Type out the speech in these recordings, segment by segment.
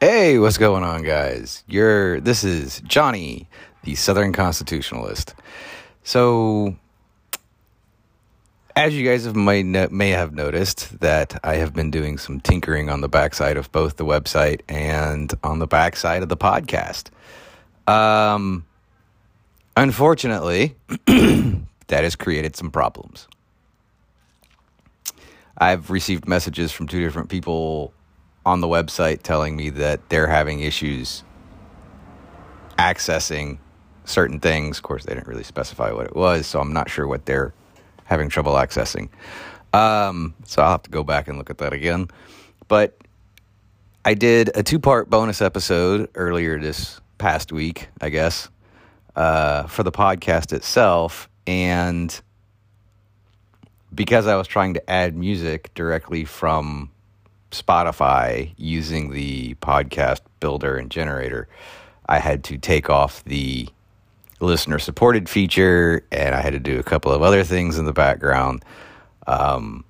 Hey, what's going on, guys? You're this is Johnny, the Southern Constitutionalist. So, as you guys have might may have noticed, that I have been doing some tinkering on the backside of both the website and on the backside of the podcast. Um, unfortunately, that has created some problems. I've received messages from two different people on the website telling me that they're having issues accessing certain things. Of course, they didn't really specify what it was, so I'm not sure what they're having trouble accessing. Um, so I'll have to go back and look at that again. But I did a two part bonus episode earlier this past week, I guess, uh, for the podcast itself. And because I was trying to add music directly from Spotify using the podcast builder and generator, I had to take off the listener supported feature and I had to do a couple of other things in the background. Um,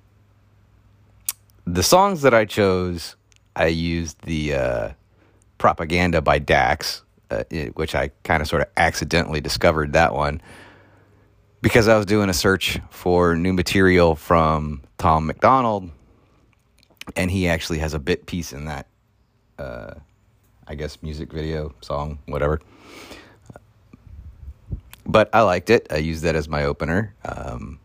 the songs that I chose, I used the uh, Propaganda by Dax, uh, which I kind of sort of accidentally discovered that one because I was doing a search for new material from Tom MacDonald and he actually has a bit piece in that uh, i guess music video song whatever. But i liked it. I used that as my opener. Um,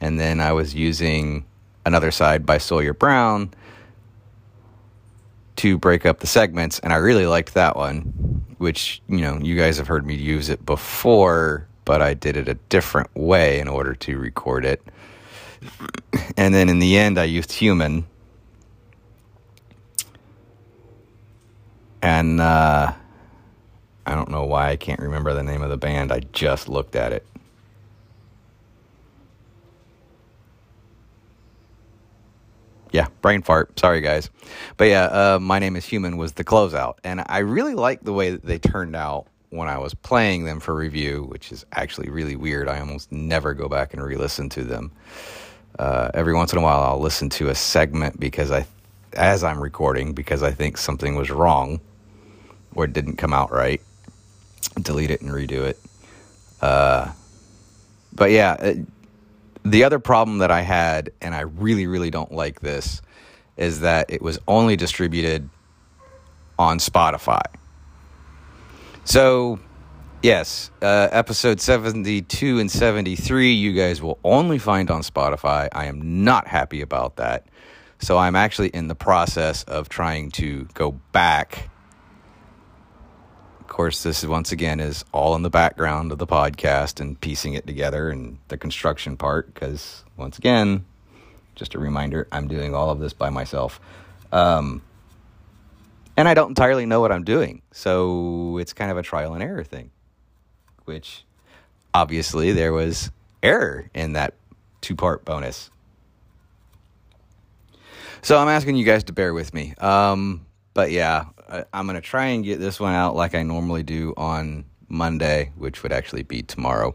and then i was using another side by sawyer brown to break up the segments and i really liked that one which you know you guys have heard me use it before but i did it a different way in order to record it. And then in the end i used human And uh, I don't know why I can't remember the name of the band. I just looked at it. Yeah, brain fart. Sorry, guys. But yeah, uh, My Name is Human was the closeout. And I really liked the way that they turned out when I was playing them for review, which is actually really weird. I almost never go back and re listen to them. Uh, every once in a while, I'll listen to a segment because I, as I'm recording, because I think something was wrong or it didn't come out right, delete it and redo it. Uh, but yeah, it, the other problem that I had, and I really, really don't like this, is that it was only distributed on Spotify. So, yes, uh, episode 72 and 73, you guys will only find on Spotify. I am not happy about that. So, I'm actually in the process of trying to go back course, this once again is all in the background of the podcast and piecing it together and the construction part because once again, just a reminder, I'm doing all of this by myself. Um, and I don't entirely know what I'm doing. So it's kind of a trial and error thing, which obviously there was error in that two part bonus. So I'm asking you guys to bear with me. Um, but yeah, I, am going to try and get this one out like I normally do on Monday, which would actually be tomorrow.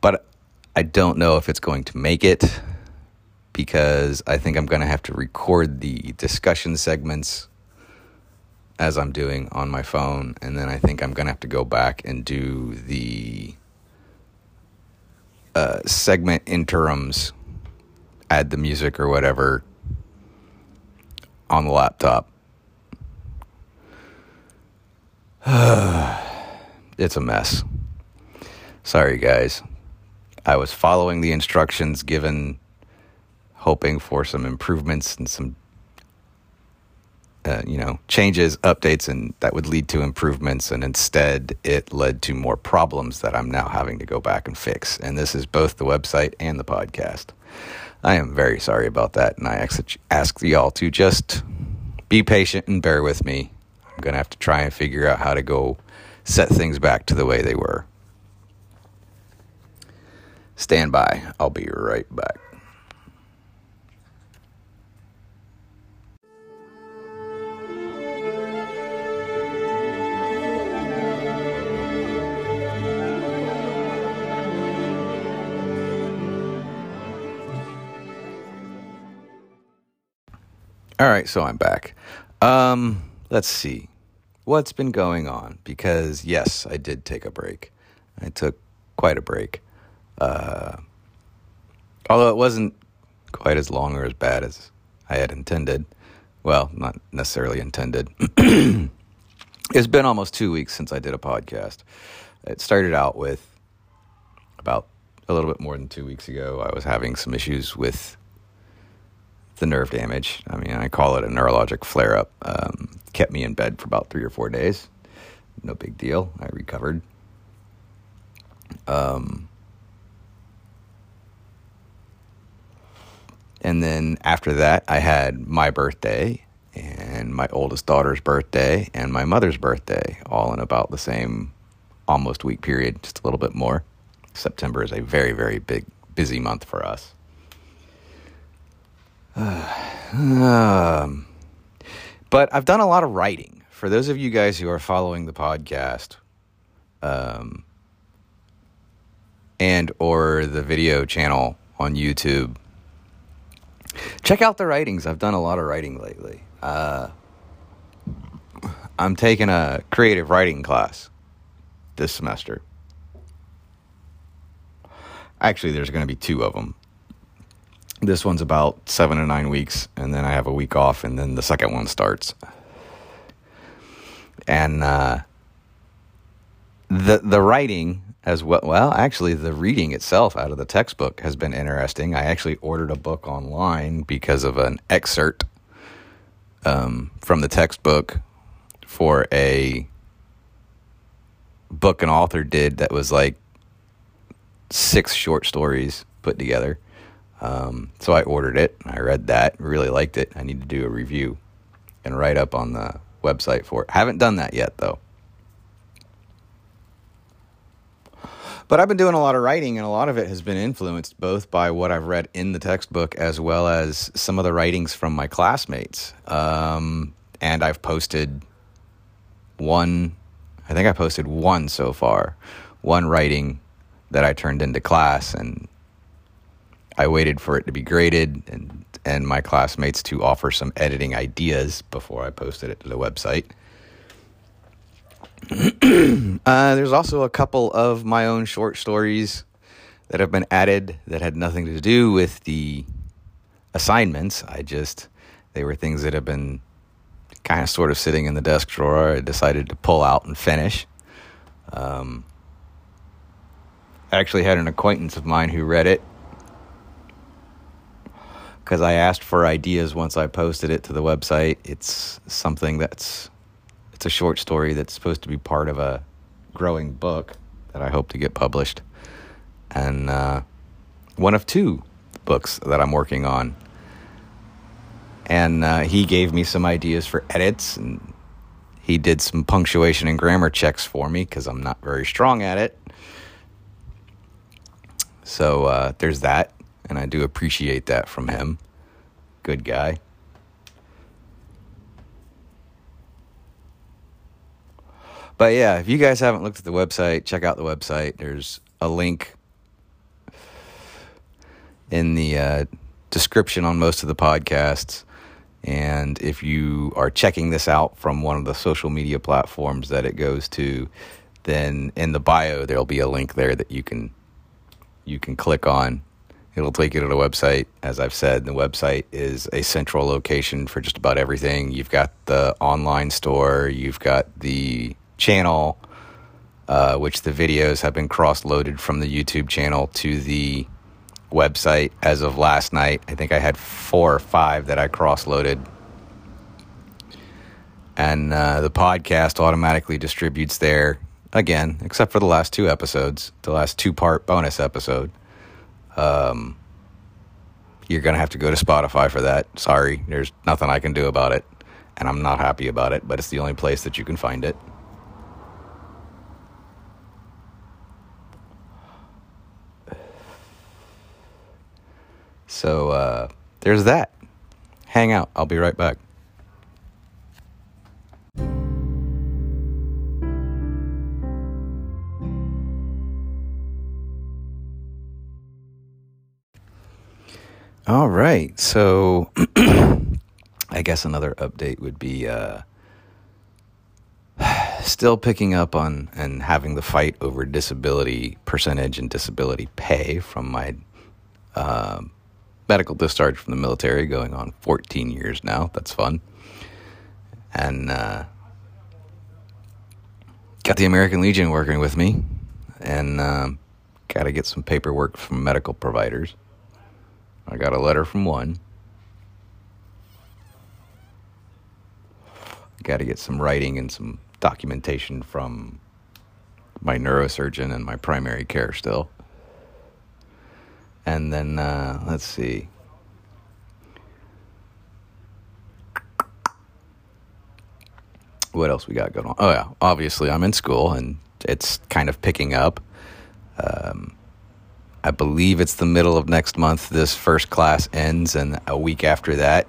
But I don't know if it's going to make it because I think I'm going to have to record the discussion segments as I'm doing on my phone. And then I think I'm going to have to go back and do the uh, segment interims, add the music or whatever on the laptop. it's a mess. Sorry, guys. I was following the instructions given, hoping for some improvements and some, uh, you know, changes, updates, and that would lead to improvements. And instead, it led to more problems that I'm now having to go back and fix. And this is both the website and the podcast. I am very sorry about that. And I ask, ask y'all to just be patient and bear with me I'm going to have to try and figure out how to go set things back to the way they were. Stand by. I'll be right back. All right, so I'm back. Um, let's see what's been going on because yes, I did take a break. I took quite a break. Uh, although it wasn't quite as long or as bad as I had intended. Well, not necessarily intended. it's been almost two weeks since I did a podcast. It started out with about a little bit more than two weeks ago. I was having some issues with the nerve damage. I mean, I call it a neurologic flare up. Um, kept me in bed for about three or four days. No big deal. I recovered. Um, and then after that, I had my birthday and my oldest daughter's birthday and my mother's birthday, all in about the same almost week period, just a little bit more. September is a very, very big, busy month for us. um, but I've done a lot of writing. For those of you guys who are following the podcast, um, and or the video channel on YouTube, check out the writings. I've done a lot of writing lately. Uh, I'm taking a creative writing class this semester. Actually, there's going to be two of them. This one's about seven to nine weeks, and then I have a week off, and then the second one starts. And uh, the the writing as well. Well, actually, the reading itself out of the textbook has been interesting. I actually ordered a book online because of an excerpt um, from the textbook for a book an author did that was like six short stories put together. Um, so I ordered it. I read that, really liked it. I need to do a review and write up on the website for it. Haven't done that yet, though. But I've been doing a lot of writing, and a lot of it has been influenced both by what I've read in the textbook as well as some of the writings from my classmates. Um, and I've posted one, I think I posted one so far, one writing that I turned into class, and I waited for it to be graded and and my classmates to offer some editing ideas before I posted it to the website. uh, there's also a couple of my own short stories that have been added that had nothing to do with the assignments. I just, they were things that have been kind of sort of sitting in the desk drawer. I decided to pull out and finish. Um, I actually had an acquaintance of mine who read it because I asked for ideas once I posted it to the website. It's something that's it's a short story that's supposed to be part of a growing book that I hope to get published, and uh, one of two books that I'm working on. And uh, he gave me some ideas for edits, and he did some punctuation and grammar checks for me because I'm not very strong at it. So uh, there's that, and I do appreciate that from him. Good guy. But yeah, if you guys haven't looked at the website, check out the website. There's a link in the uh, description on most of the podcasts. And if you are checking this out from one of the social media platforms that it goes to, then in the bio there'll be a link there that you can you can click on. It'll take you to the website. As I've said, the website is a central location for just about everything. You've got the online store, you've got the channel, uh, which the videos have been cross loaded from the YouTube channel to the website as of last night. I think I had four or five that I cross loaded. And uh, the podcast automatically distributes there again, except for the last two episodes, the last two part bonus episode. Um, you're going to have to go to Spotify for that. Sorry, there's nothing I can do about it. And I'm not happy about it, but it's the only place that you can find it. So uh, there's that. Hang out. I'll be right back. All right. So I guess another update would be uh, still picking up on and having the fight over disability percentage and disability pay from my uh, medical discharge from the military going on 14 years now. That's fun. And uh, got the American Legion working with me and uh, got to get some paperwork from medical providers. I got a letter from one. Got to get some writing and some documentation from my neurosurgeon and my primary care still. And then, uh, let's see. What else we got going on? Oh, yeah. Obviously, I'm in school and it's kind of picking up. Um, I believe it's the middle of next month. This first class ends, and a week after that,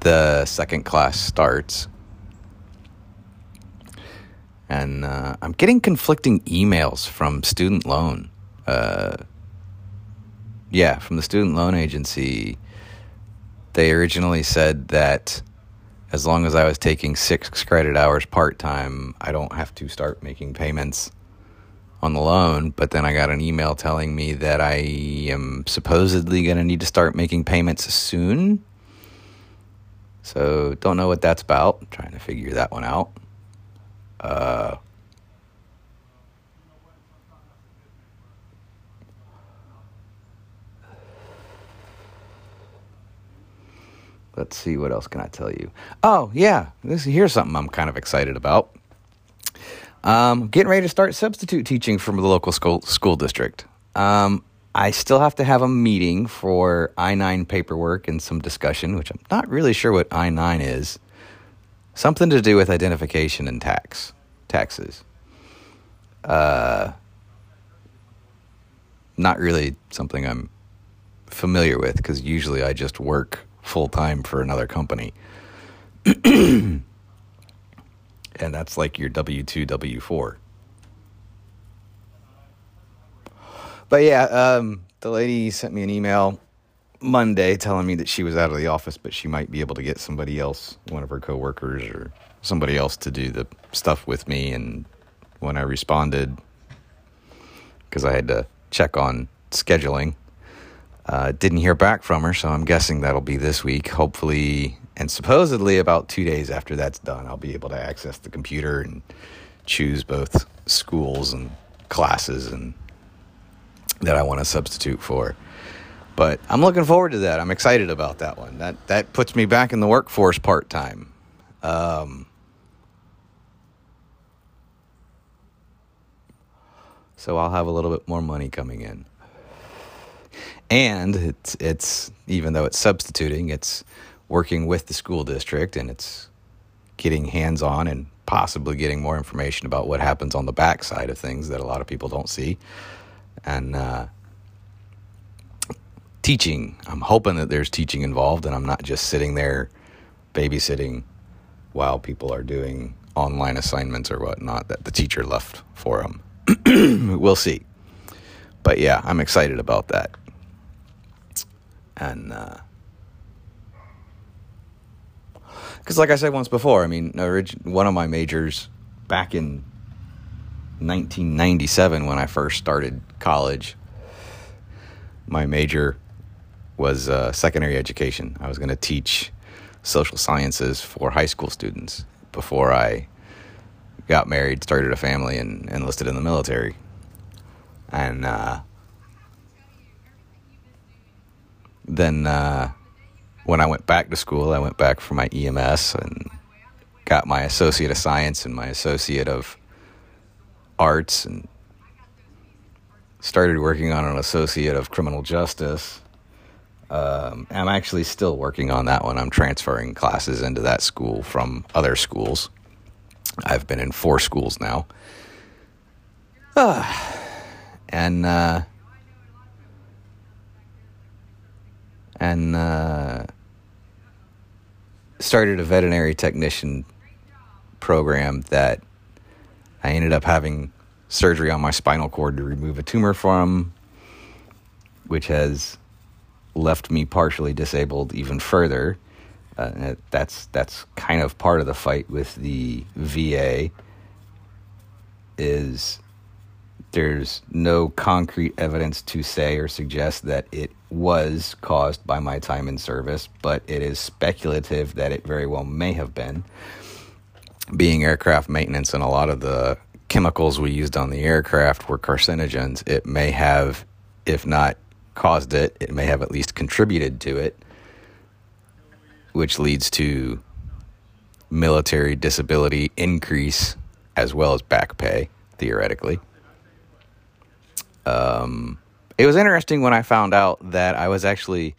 the second class starts and uh, I'm getting conflicting emails from student loan. Uh, yeah, from the student loan agency. They originally said that as long as I was taking six credit hours part time, I don't have to start making payments on the loan. But then I got an email telling me that I am supposedly going to need to start making payments soon. So don't know what that's about. I'm trying to figure that one out. Uh, let's see what else can I tell you. Oh yeah, this here's something I'm kind of excited about. Um, getting ready to start substitute teaching from the local school school district. Um, I still have to have a meeting for I nine paperwork and some discussion, which I'm not really sure what I nine is. Something to do with identification and tax taxes. Uh, not really something I'm familiar with because usually I just work full time for another company. and that's like your W 2, W 4. But yeah, um, the lady sent me an email Monday telling me that she was out of the office, but she might be able to get somebody else, one of her coworkers or somebody else to do the stuff with me. And when I responded, because I had to check on scheduling, uh, didn't hear back from her. So I'm guessing that'll be this week. Hopefully, and supposedly about two days after that's done, I'll be able to access the computer and choose both schools and classes and that I want to substitute for. But I'm looking forward to that. I'm excited about that one. That that puts me back in the workforce part time. Um, so I'll have a little bit more money coming in. And it's it's even though it's substituting, it's working with the school district and it's getting hands on and possibly getting more information about what happens on the back side of things that a lot of people don't see. And uh, teaching. I'm hoping that there's teaching involved and I'm not just sitting there babysitting while people are doing online assignments or whatnot that the teacher left for them. we'll see. But yeah, I'm excited about that. And, uh, because like I said once before, I mean, one of my majors back in 1997 when I first started college, my major was uh, secondary education. I was going to teach social sciences for high school students before I got married, started a family, and enlisted in the military. And uh, then uh, when I went back to school, I went back for my EMS and got my associate of science and my associate of arts and started working on an associate of criminal justice um, I'm actually still working on that one. I'm transferring classes into that school from other schools. I've been in four schools now. And uh, and uh, started a veterinary technician program that I ended up having surgery on my spinal cord to remove a tumor from, which has left me partially disabled even further. Uh, that's that's kind of part of the fight with the VA is there's no concrete evidence to say or suggest that it was caused by my time in service, but it is speculative that it very well may have been. Being aircraft maintenance and a lot of the chemicals we used on the aircraft were carcinogens, it may have, if not caused it, it may have at least contributed to it, which leads to military disability increase as well as back pay, theoretically. Um, it was interesting when I found out that I was actually,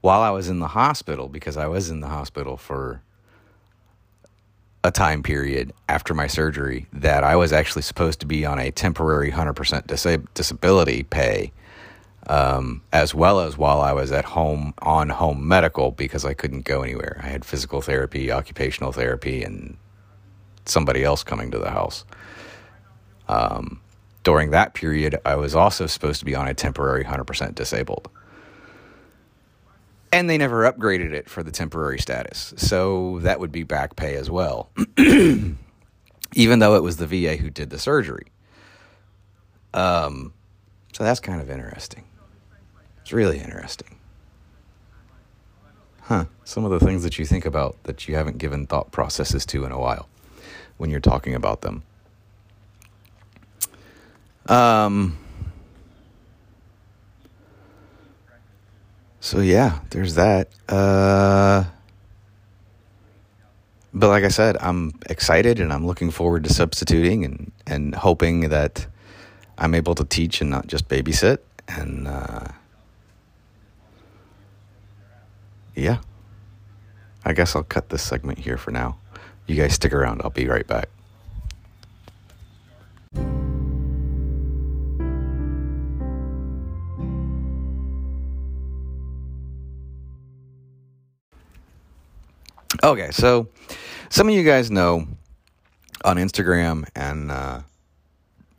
while I was in the hospital, because I was in the hospital for a time period after my surgery, that I was actually supposed to be on a temporary 100% disab- disability pay, um, as well as while I was at home on home medical because I couldn't go anywhere. I had physical therapy, occupational therapy, and somebody else coming to the house. Um, during that period, I was also supposed to be on a temporary 100% disabled. And they never upgraded it for the temporary status. So that would be back pay as well, even though it was the VA who did the surgery. Um, so that's kind of interesting. It's really interesting. Huh. Some of the things that you think about that you haven't given thought processes to in a while when you're talking about them. Um, so yeah, there's that. Uh, but like I said, I'm excited and I'm looking forward to substituting and, and hoping that I'm able to teach and not just babysit. And uh, yeah, I guess I'll cut this segment here for now. You guys stick around, I'll be right back. Okay, so some of you guys know on Instagram and uh,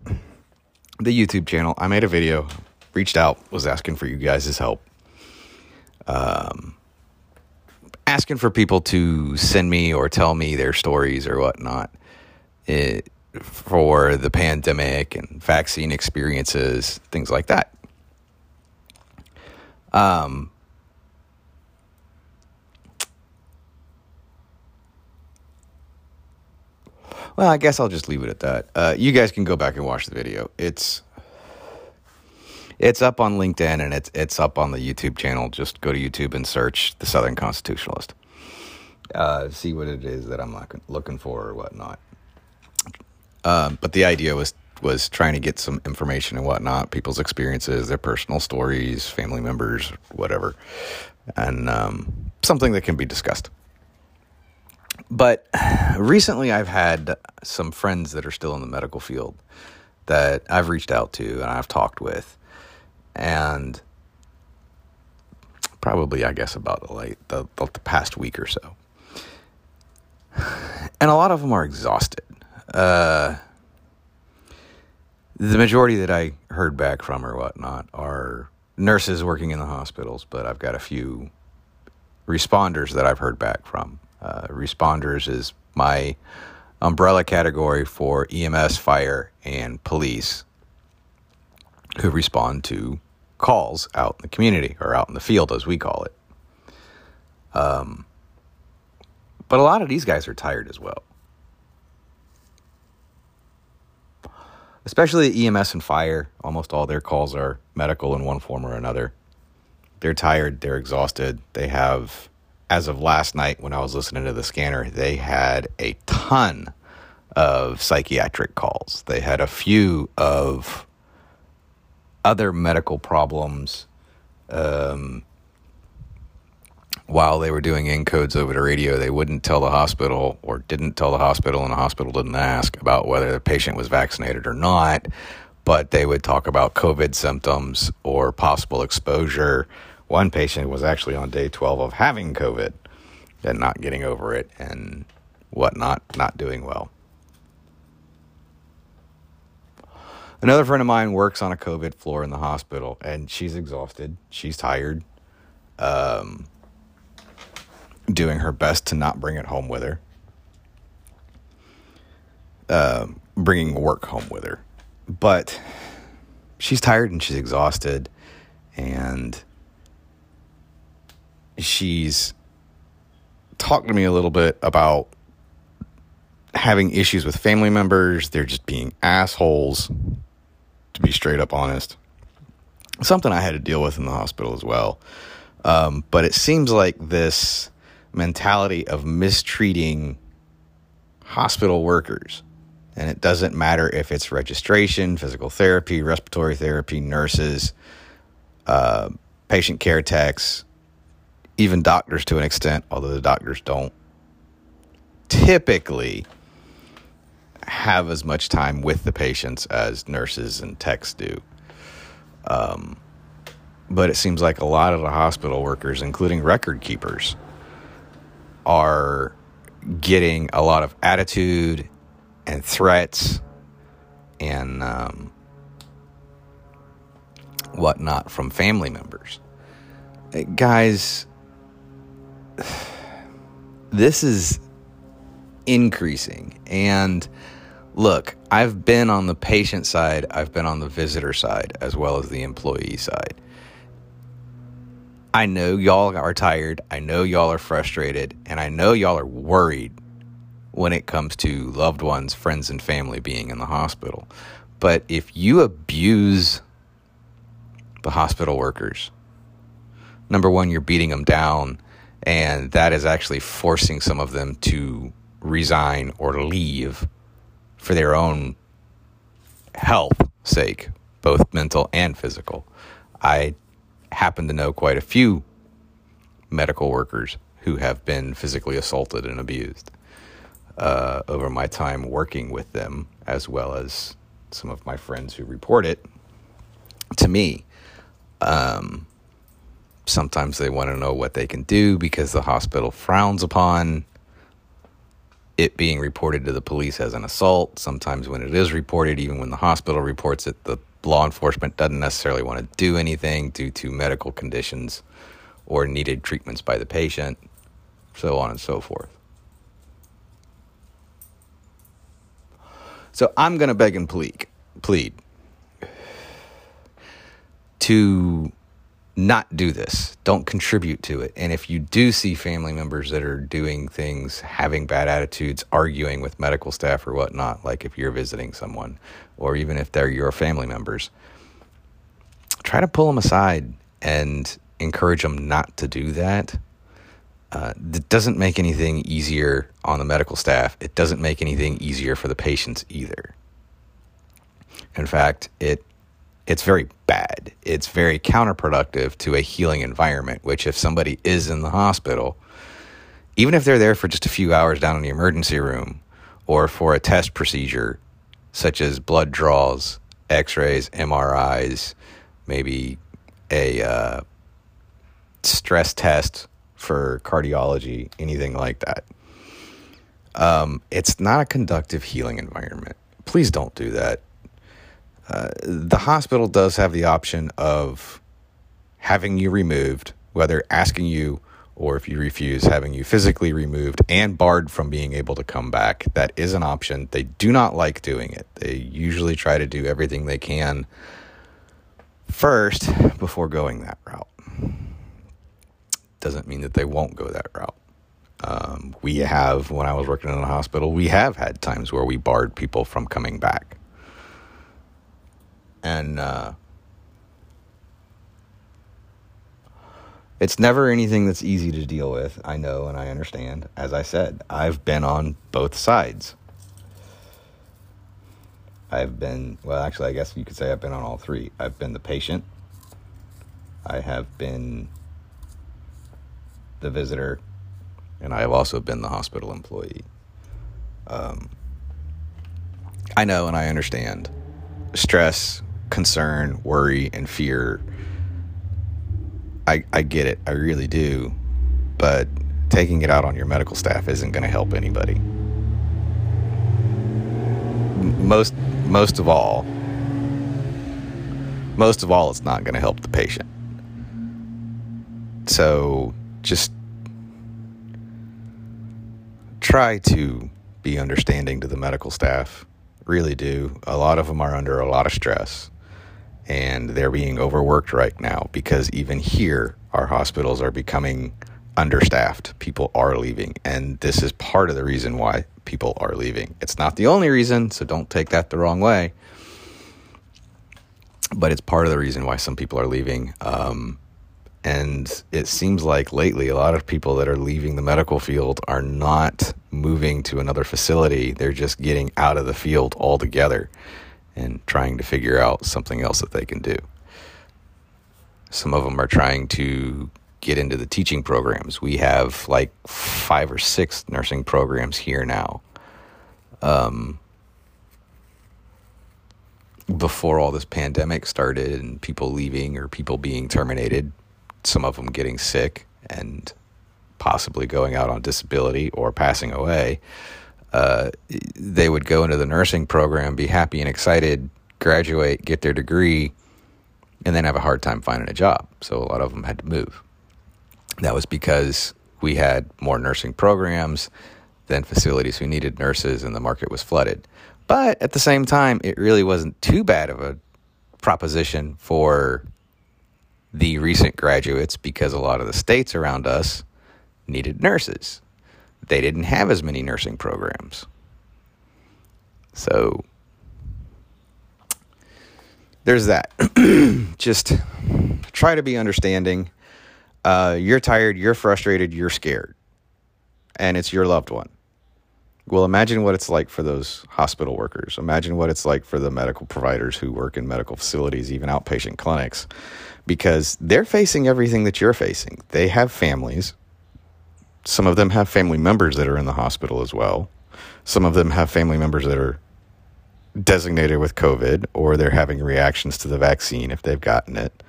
the YouTube channel, I made a video, reached out, was asking for you guys' help. Um, asking for people to send me or tell me their stories or whatnot it, for the pandemic and vaccine experiences, things like that. Um, Well, I guess I'll just leave it at that. Uh, you guys can go back and watch the video. It's it's up on LinkedIn and it's it's up on the YouTube channel. Just go to YouTube and search the Southern Constitutionalist. Uh, see what it is that I'm looking for or whatnot. Um, but the idea was was trying to get some information and whatnot, people's experiences, their personal stories, family members, whatever, and um, something that can be discussed. But recently, I've had some friends that are still in the medical field that I've reached out to and I've talked with, and probably, I guess, about the late the, the past week or so. And a lot of them are exhausted. Uh, the majority that I heard back from or whatnot are nurses working in the hospitals, but I've got a few responders that I've heard back from uh, responders is my umbrella category for EMS, fire, and police who respond to calls out in the community or out in the field, as we call it. Um, but a lot of these guys are tired as well. Especially EMS and fire, almost all their calls are medical in one form or another. They're tired, they're exhausted, they have as of last night when I was listening to the scanner, they had a ton of psychiatric calls. They had a few of other medical problems um, while they were doing encodes over the radio. They wouldn't tell the hospital or didn't tell the hospital, and the hospital didn't ask about whether the patient was vaccinated or not. But they would talk about COVID symptoms or possible exposure one patient was actually on day 12 of having COVID and not getting over it and whatnot, not doing well. Another friend of mine works on a COVID floor in the hospital and she's exhausted. She's tired. Um, doing her best to not bring it home with her. uh, bringing work home with her. But she's tired and she's exhausted, and she's talked to me a little bit about having issues with family members. They're just being assholes, to be straight up honest. Something I had to deal with in the hospital as well. Um, but it seems like this mentality of mistreating hospital workers. And it doesn't matter if it's registration, physical therapy, respiratory therapy, nurses, uh, patient care techs, even doctors to an extent, although the doctors don't typically have as much time with the patients as nurses and techs do. Um, but it seems like a lot of the hospital workers, including record keepers, are getting a lot of attitude and threats and um, whatnot from family members. Guys, this is increasing. And look, I've been on the patient side, I've been on the visitor side, as well as the employee side. I know y'all are tired. I know y'all are frustrated. And I know y'all are worried when it comes to loved ones, friends, and family being in the hospital. But if you abuse the hospital workers, number one, you're beating them down, and that is actually forcing some of them to resign or leave for their own health sake, both mental and physical. I happen to know quite a few medical workers who have been physically assaulted and abused uh, over my time working with them, as well as some of my friends who report it to me. Um, sometimes they want to know what they can do because the hospital frowns upon it being reported to the police as an assault. Sometimes when it is reported, even when the hospital reports it, the law enforcement doesn't necessarily want to do anything due to medical conditions or needed treatments by the patient, so on and so forth. So I'm going to beg and plead, plead to not do this. Don't contribute to it. And if you do see family members that are doing things, having bad attitudes, arguing with medical staff or whatnot, like if you're visiting someone, or even if they're your family members, try to pull them aside and encourage them not to do that. Uh, it doesn't make anything easier on the medical staff. It doesn't make anything easier for the patients either. In fact, it it's very bad. It's very counterproductive to a healing environment, which, if somebody is in the hospital, even if they're there for just a few hours down in the emergency room or for a test procedure, such as blood draws, x rays, MRIs, maybe a uh, stress test for cardiology, anything like that. Um, it's not a conductive healing environment. Please don't do that. Uh, the hospital does have the option of having you removed, whether asking you or if you refuse, having you physically removed and barred from being able to come back. That is an option. They do not like doing it. They usually try to do everything they can first before going that route. Doesn't mean that they won't go that route. Um, we have, when I was working in a hospital, we have had times where we barred people from coming back and uh, it's never anything that's easy to deal with. I know and I understand. As I said, I've been on both sides. I've been, well, actually, I guess you could say I've been on all three. I've been the patient, I have been the visitor, and I have also been the hospital employee. Um, I know and I understand stress, concern, worry, and fear. I, I get it. I really do. But taking it out on your medical staff isn't going to help anybody. Most, most of all, most of all, it's not going to help the patient. So just try to be understanding to the medical staff. Really do. A lot of them are under a lot of stress and they're being overworked right now because even here, our hospitals are becoming understaffed. People are leaving, and this is part of the reason why people are leaving. It's not the only reason, so don't take that the wrong way. But it's part of the reason why some people are leaving. Um, and it seems like lately, a lot of people that are leaving the medical field are not moving to another facility. They're just getting out of the field altogether and trying to figure out something else that they can do. Some of them are trying to get into the teaching programs. We have like five or six nursing programs here now. Um, before all this pandemic started and people leaving or people being terminated, some of them getting sick and possibly going out on disability or passing away, uh, they would go into the nursing program, be happy and excited, graduate, get their degree, and then have a hard time finding a job. So a lot of them had to move. That was because we had more nursing programs than facilities who needed nurses, and the market was flooded. But at the same time, it really wasn't too bad of a proposition for the recent graduates because a lot of the states around us needed nurses. They didn't have as many nursing programs. So there's that. Just try to be understanding. Uh, you're tired, you're frustrated, you're scared, and it's your loved one. Well, imagine what it's like for those hospital workers. Imagine what it's like for the medical providers who work in medical facilities, even outpatient clinics, because they're facing everything that you're facing. They have families. Some of them have family members that are in the hospital as well. Some of them have family members that are designated with COVID or they're having reactions to the vaccine if they've gotten it.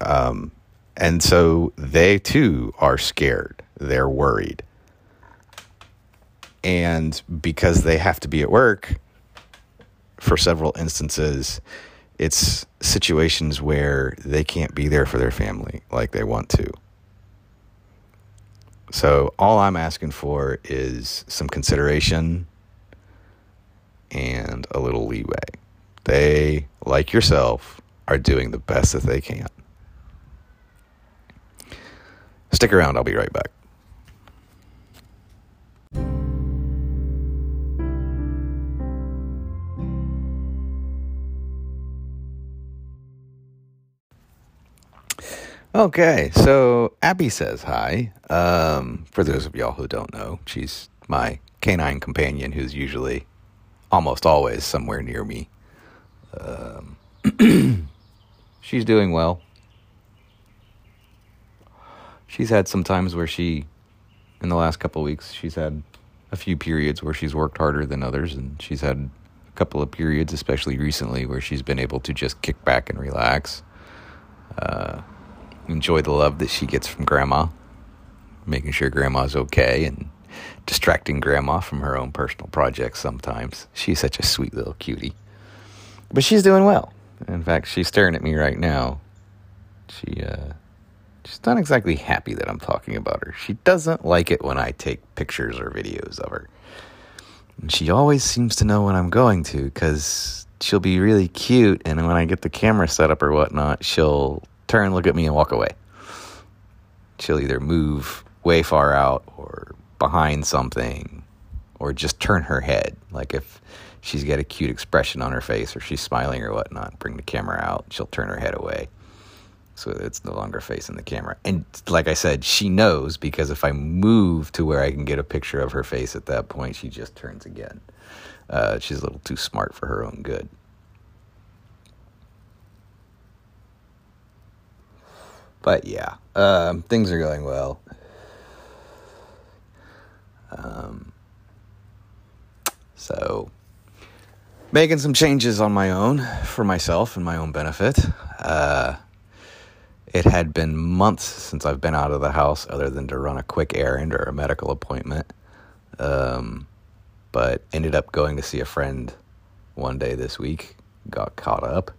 Um, and so they too are scared. They're worried. And because they have to be at work for several instances, it's situations where they can't be there for their family like they want to. So, all I'm asking for is some consideration and a little leeway. They, like yourself, are doing the best that they can. Stick around, I'll be right back. Okay, so Abby says hi. Um, for those of y'all who don't know, she's my canine companion who's usually almost always somewhere near me. Um, she's doing well. She's had some times where she, in the last couple weeks, she's had a few periods where she's worked harder than others, and she's had a couple of periods, especially recently, where she's been able to just kick back and relax. Uh, enjoy the love that she gets from grandma, making sure grandma's okay and distracting grandma from her own personal projects sometimes. She's such a sweet little cutie. But she's doing well. In fact, she's staring at me right now. She uh she's not exactly happy that I'm talking about her. She doesn't like it when I take pictures or videos of her. And she always seems to know when I'm going to cuz she'll be really cute and when I get the camera set up or whatnot, she'll turn, look at me, and walk away. She'll either move way far out or behind something or just turn her head. Like if she's got a cute expression on her face or she's smiling or whatnot, bring the camera out, she'll turn her head away. So it's no longer facing the camera. And like I said, she knows because if I move to where I can get a picture of her face at that point, she just turns again. Uh, she's a little too smart for her own good. But yeah, um, things are going well. Um, so, making some changes on my own for myself and my own benefit. Uh, it had been months since I've been out of the house, other than to run a quick errand or a medical appointment. Um, but ended up going to see a friend one day this week. Got caught up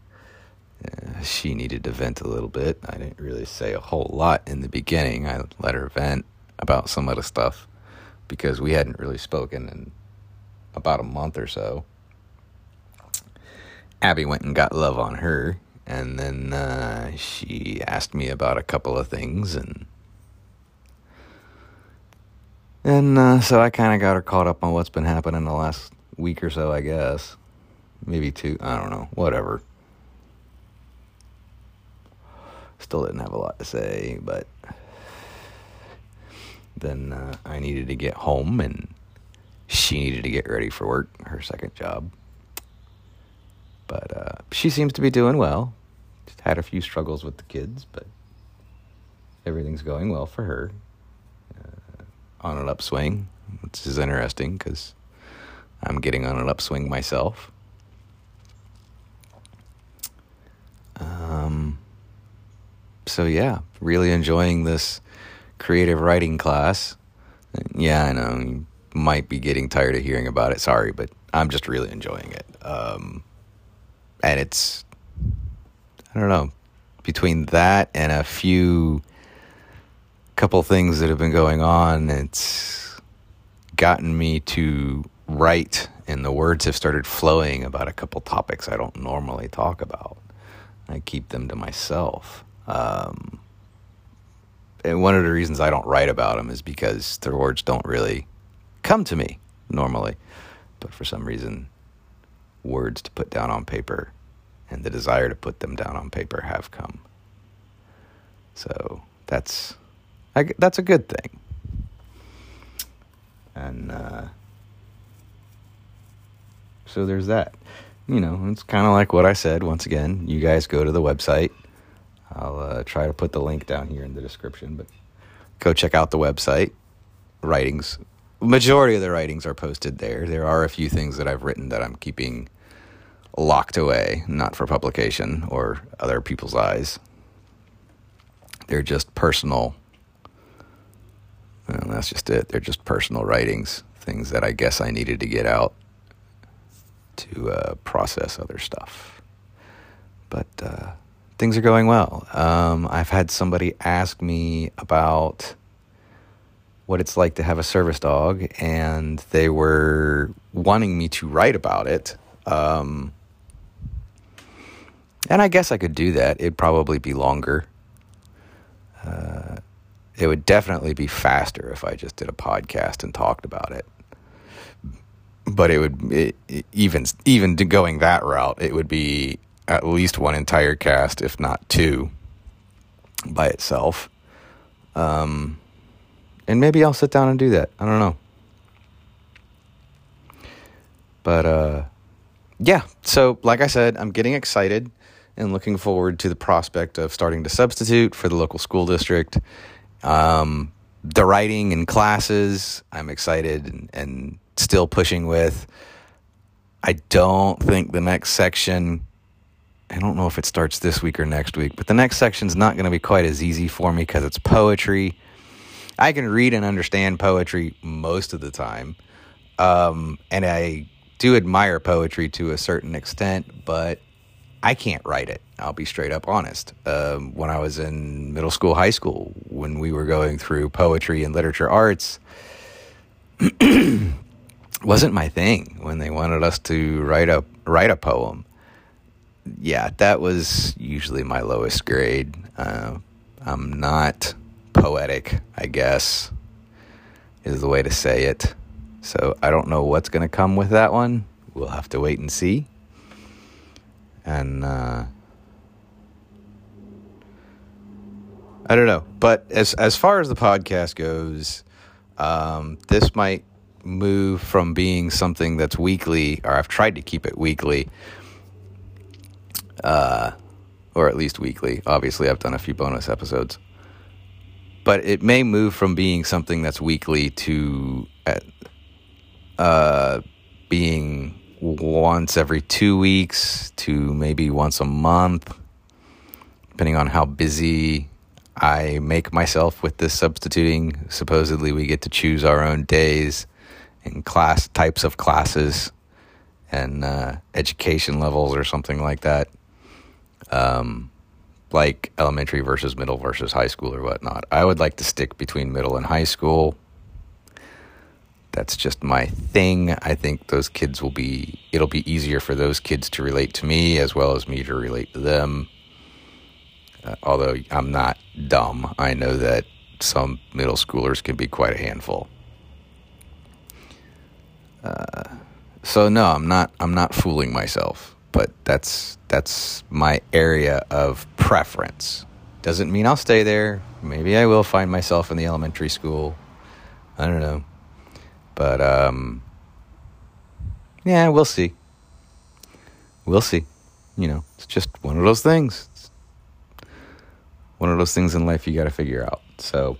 she needed to vent a little bit. I didn't really say a whole lot in the beginning. I let her vent about some of the stuff. because we hadn't really spoken in about a month or so. Abby went and got love on her, and then uh, she asked me about a couple of things, and and uh, so I kind of got her caught up on what's been happening the last week or so, I guess, maybe two. I don't know, whatever. Still didn't have a lot to say, but then uh, I needed to get home and she needed to get ready for work, her second job. But uh, she seems to be doing well. Just had a few struggles with the kids, but everything's going well for her. Uh, on an upswing, which is interesting because I'm getting on an upswing myself. Um, so yeah, really enjoying this creative writing class. Yeah, I know you might be getting tired of hearing about it. Sorry, but I'm just really enjoying it. Um, and it's I don't know between that and a few couple things that have been going on. It's gotten me to write, and the words have started flowing about a couple topics I don't normally talk about. I keep them to myself. Um, and one of the reasons I don't write about them is because their words don't really come to me normally. But for some reason, words to put down on paper and the desire to put them down on paper have come. So that's I, that's a good thing. And uh, so there's that. You know, it's kind of like what I said. Once again, you guys go to the website I'll uh, try to put the link down here in the description, but go check out the website. Writings, majority of the writings are posted there. There are a few things that I've written that I'm keeping locked away, not for publication or other people's eyes. They're just personal. And that's just it. They're just personal writings, things that I guess I needed to get out to uh, process other stuff. But uh, things are going well. Um, I've had somebody ask me about what it's like to have a service dog, and they were wanting me to write about it. Um, and I guess I could do that. It'd probably be longer. Uh, it would definitely be faster if I just did a podcast and talked about it. But it would it, even even going that route, it would be at least one entire cast, if not two, by itself. Um, and maybe I'll sit down and do that. I don't know. But uh, yeah, so like I said, I'm getting excited and looking forward to the prospect of starting to substitute for the local school district. Um, the writing and classes, I'm excited and, and still pushing with. I don't think the next section I don't know if it starts this week or next week, but the next section's not going to be quite as easy for me because it's poetry. I can read and understand poetry most of the time. Um, and I do admire poetry to a certain extent, but I can't write it. I'll be straight up honest. Um, when I was in middle school, high school, when we were going through poetry and literature arts, wasn't my thing when they wanted us to write a write a poem yeah, that was usually my lowest grade. Uh, I'm not poetic, I guess, is the way to say it. So I don't know what's going to come with that one. We'll have to wait and see. And uh, I don't know, but as as far as the podcast goes, um, this might move from being something that's weekly, or I've tried to keep it weekly uh, or at least weekly. Obviously, I've done a few bonus episodes, but it may move from being something that's weekly to uh, being once every two weeks to maybe once a month, depending on how busy I make myself with this substituting. Supposedly, we get to choose our own days and class types of classes and uh, education levels or something like that um, like elementary versus middle versus high school or whatnot. I would like to stick between middle and high school. That's just my thing. I think those kids will be, it'll be easier for those kids to relate to me as well as me to relate to them. Uh, although I'm not dumb, I know that some middle schoolers can be quite a handful. Uh, so no, I'm not. I'm not fooling myself. But that's that's my area of preference. Doesn't mean I'll stay there. Maybe I will find myself in the elementary school. I don't know. But um, yeah, we'll see. We'll see. You know, it's just one of those things. It's one of those things in life you got to figure out. So,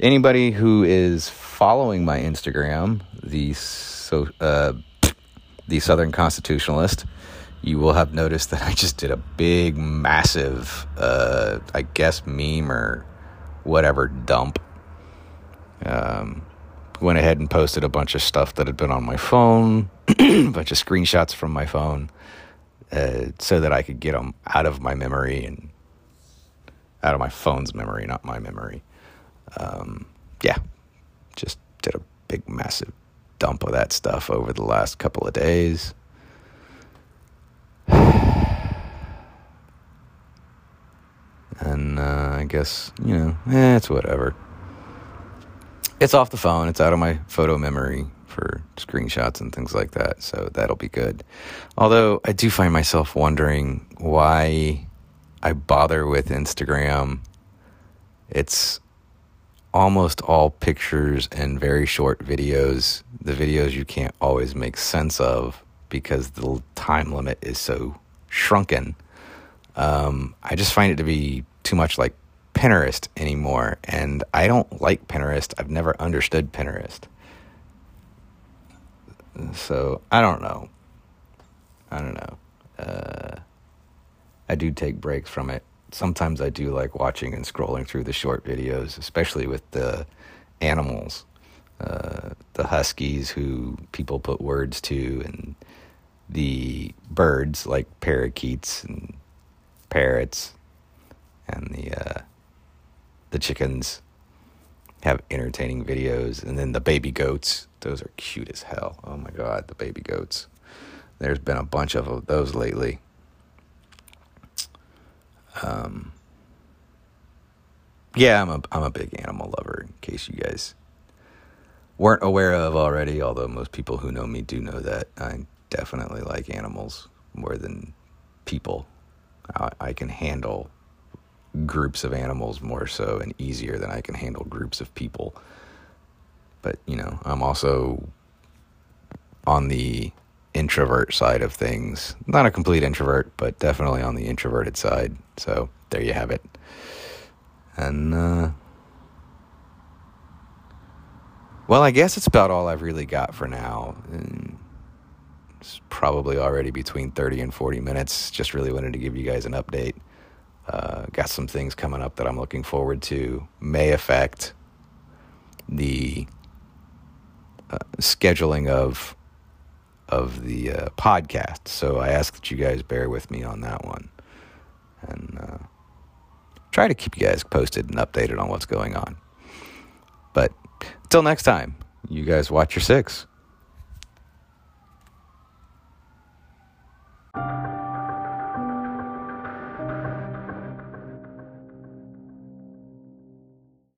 anybody who is following my Instagram, the so uh, the Southern Constitutionalist, you will have noticed that I just did a big, massive, uh, I guess, meme or whatever dump. Um, went ahead and posted a bunch of stuff that had been on my phone, a bunch of screenshots from my phone, uh, so that I could get them out of my memory and out of my phone's memory, not my memory. Um, yeah, just did a big, massive dump of that stuff over the last couple of days. and uh, I guess, you know, eh, it's whatever. It's off the phone, it's out of my photo memory for screenshots and things like that, so that'll be good. Although I do find myself wondering why I bother with Instagram. It's almost all pictures and very short videos. The videos you can't always make sense of because the time limit is so shrunken. Um, I just find it to be too much like Pinterest anymore, and I don't like Pinterest. I've never understood Pinterest. So I don't know. I don't know. Uh, I do take breaks from it sometimes I do like watching and scrolling through the short videos, especially with the animals, uh, the huskies who people put words to, and the birds like parakeets and parrots, and the uh, the chickens have entertaining videos, and then the baby goats. Those are cute as hell. Oh my god, the baby goats. There's been a bunch of those lately. Um, yeah, I'm a I'm a big animal lover. In case you guys weren't aware of already, although most people who know me do know that I definitely like animals more than people. I, I can handle groups of animals more so and easier than I can handle groups of people. But you know, I'm also on the introvert side of things. Not a complete introvert, but definitely on the introverted side. So there you have it. And, uh, well, I guess it's about all I've really got for now. And it's probably already between 30 and 40 minutes. Just really wanted to give you guys an update. Uh, got some things coming up that I'm looking forward to. May affect the uh, scheduling of of the uh, podcast. So I ask that you guys bear with me on that one. And uh, try to keep you guys posted and updated on what's going on. But until next time, you guys watch your six. Thank you